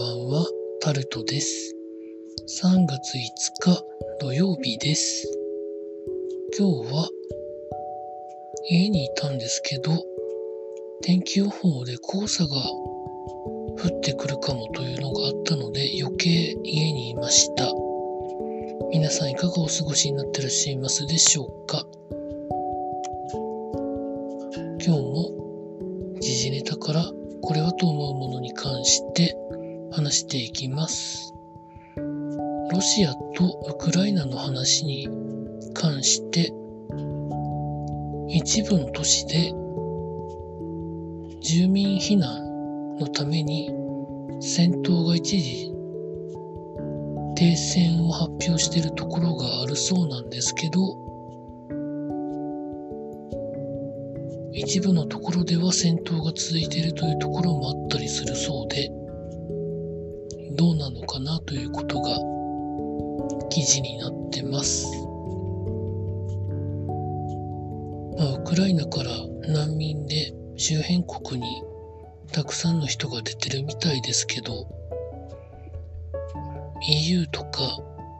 ばんは、タルトです。3月5日土曜日です。今日は家にいたんですけど、天気予報で黄砂が降ってくるかもというのがあったので余計家にいました。皆さんいかがお過ごしになってらっしゃいますでしょうか？今日も時事ネタからこれはと思うものに関して話していきます。ロシアとウクライナの話に関して一部の都市で住民避難のために戦闘が一時停戦を発表しているところがあるそうなんですけど一部のところでは戦闘が続いているというところもあったりするそうでどうなのかなということが記事になってます。まあ、ウクライナから難民で周辺国にたくさんの人が出てるみたいですけど EU とか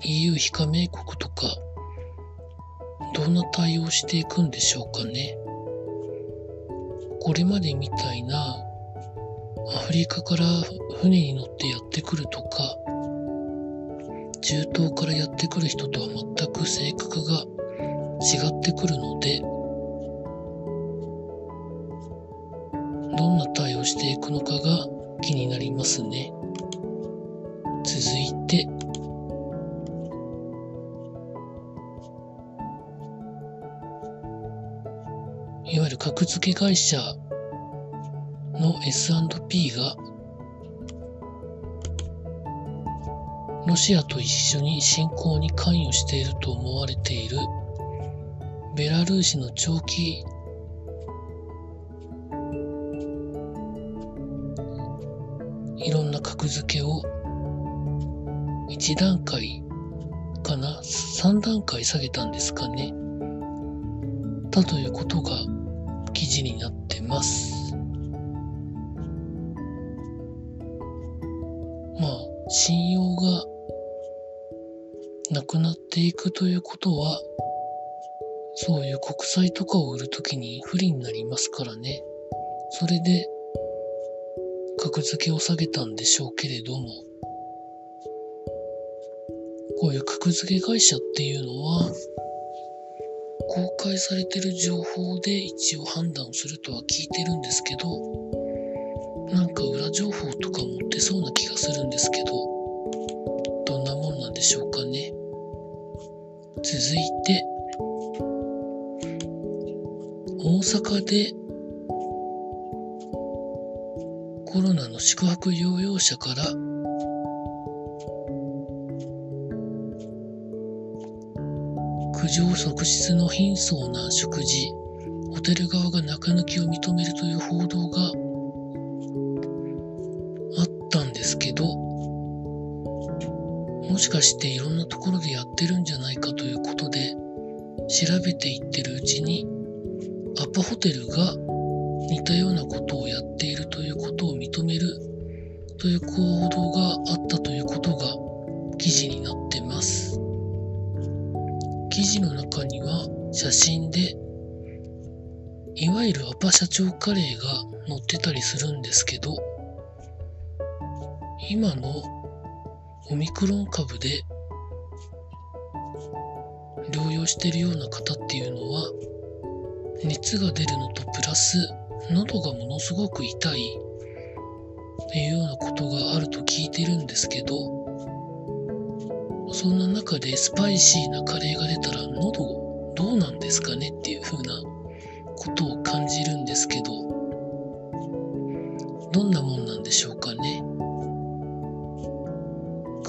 EU 非加盟国とかどんな対応していくんでしょうかねこれまでみたいなアフリカから船に乗ってやってくるとか中東からやってくる人とは全く性格が違ってくるのでどんな対応していくのかが気になりますね。続いていわゆる格付け会社の S&P がロシアと一緒に侵攻に関与していると思われているベラルーシの長期いろんな格付けを1段階かな3段階下げたんですかね。だということが記事になってます。信用がなくなっていくということはそういう国債とかを売るときに不利になりますからね。それで格付けを下げたんでしょうけれどもこういう格付け会社っていうのは公開されてる情報で一応判断するとは聞いてるんですけどなんか裏情報とか持ってそうな気がするんですけどどんなもんなんでしょうかね。続いて大阪でコロナの宿泊療養者から苦情即出の貧相な食事ホテル側が中抜きを認めるという報道がですけどもしかしていろんなところでやってるんじゃないかということで調べていってるうちにアパホテルが似たようなことをやっているということを認めるという報道があったということが記事になってます。記事の中には写真でいわゆるアパ社長カレーが載ってたりするんですけど今のオミクロン株で療養しているような方っていうのは熱が出るのとプラス喉がものすごく痛いっていうようなことがあると聞いてるんですけどそんな中でスパイシーなカレーが出たら喉どうなんですかねっていう風なことを感じるんですけどどんなもんなんでしょうかね？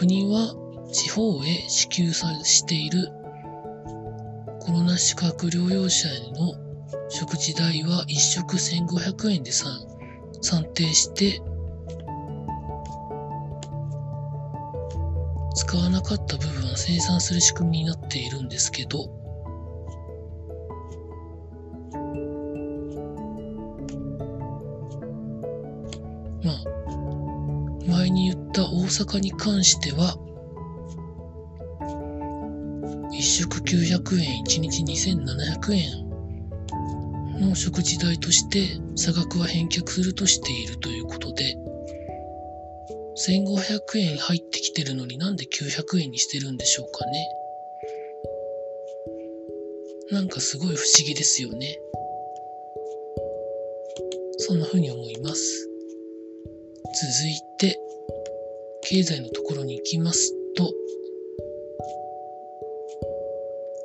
国は地方へ支給さしている。コロナ宿泊療養者への食事代は1食1500円で算定して使わなかった部分は生産する仕組みになっているんですけど阪に関しては、1食900円、1日2700円の食事代として差額は返却するとしているということで、1500円入ってきてるのになんで900円にしてるんでしょうかね。なんかすごい不思議ですよね。そんな風に思います。続いて、経済のところに行きますと、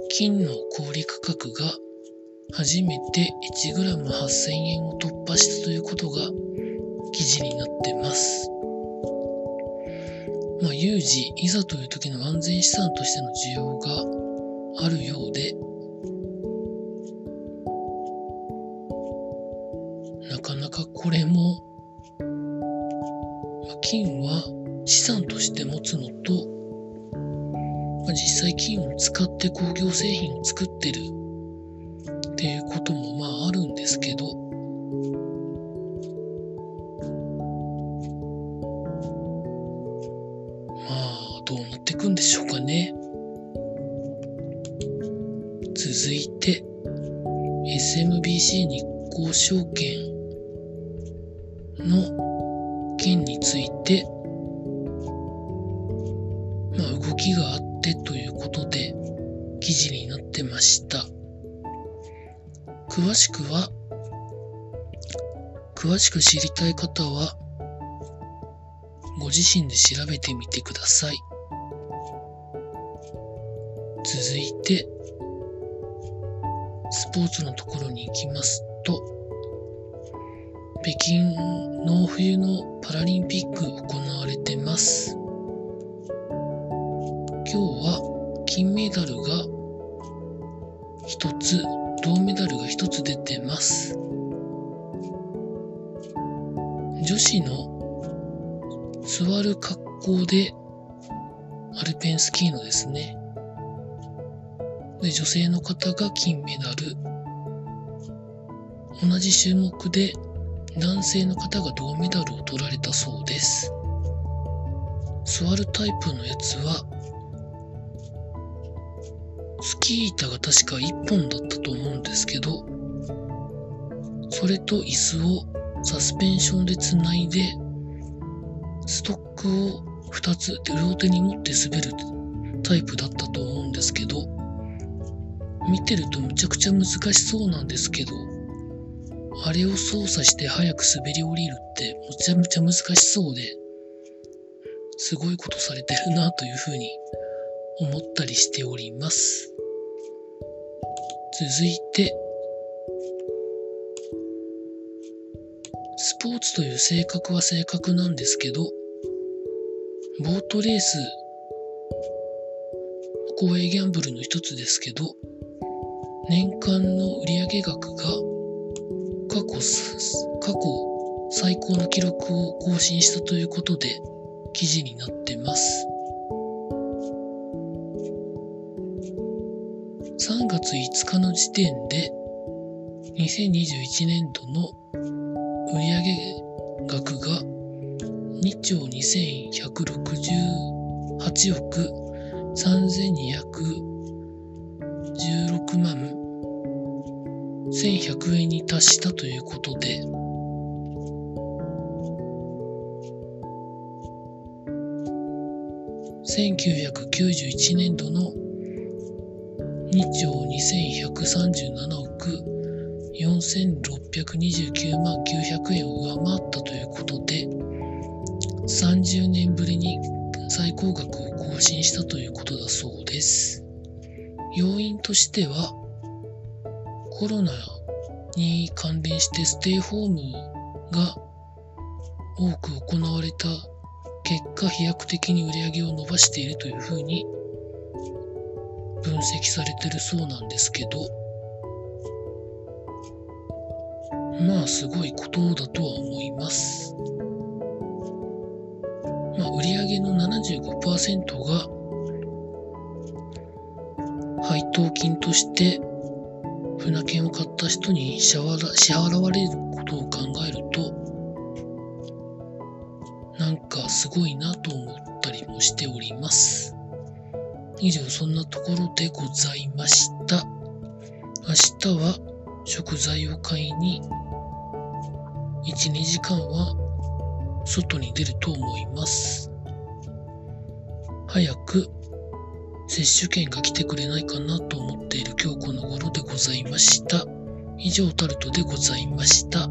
金の小売価格が初めて 1g8000 円を突破したということが記事になってます。まあ、有事、いざという時の安全資産としての需要があるようで、なかなかこれも、まあ、金は資産として持つのと、まあ、実際金を使って工業製品を作ってるっていうこともまああるんですけど、まあどうなっていくんでしょうかね。続いて SMBC 日興証券の件について、まあ、動きがあってということで記事になってました。詳しくは、詳しく知りたい方は、ご自身で調べてみてください。続いて、スポーツのところに行きますと、北京の冬のパラリンピック行われてます。今日は金メダルが一つ銅メダルが1つ出てます。女子の座る格好でアルペンスキーのですね。で、女性の方が金メダル。同じ種目で男性の方が銅メダルを取られたそうです。座るタイプのやつはスキー板が確か1本だったと思うんですけど、それと椅子をサスペンションでつないで、ストックを2つ両手に持って滑るタイプだったと思うんですけど、見てるとむちゃくちゃ難しそうなんですけど、あれを操作して早く滑り降りるってむちゃむちゃ難しそうで、すごいことされてるなというふうに思ったりしております。続いて、スポーツという性格は性格なんですけど、ボートレース、公営ギャンブルの一つですけど、年間の売上額が過去、過去最高の記録を更新したということで記事になってます。月5日の時点で2021年度の売上額が2兆2168億3216万1100円に達したということで。1991年度の2兆2137億4629万900円を上回ったということで、30年ぶりに最高額を更新したということだそうです。要因としては、コロナに関連してステイホームが多く行われた結果飛躍的に売り上げを伸ばしているというふうに分析されてるそうなんですけど、まあすごいことだとは思います。まあ売上の75%が配当金として船券を買った人に支払われることを考えるとなんかすごいなと思ったりもしております。以上、そんなところでございました。明日は食材を買いに1、2時間は外に出ると思います。早く接種券が来てくれないかなと思っている今日この頃でございました。以上タルトでございました。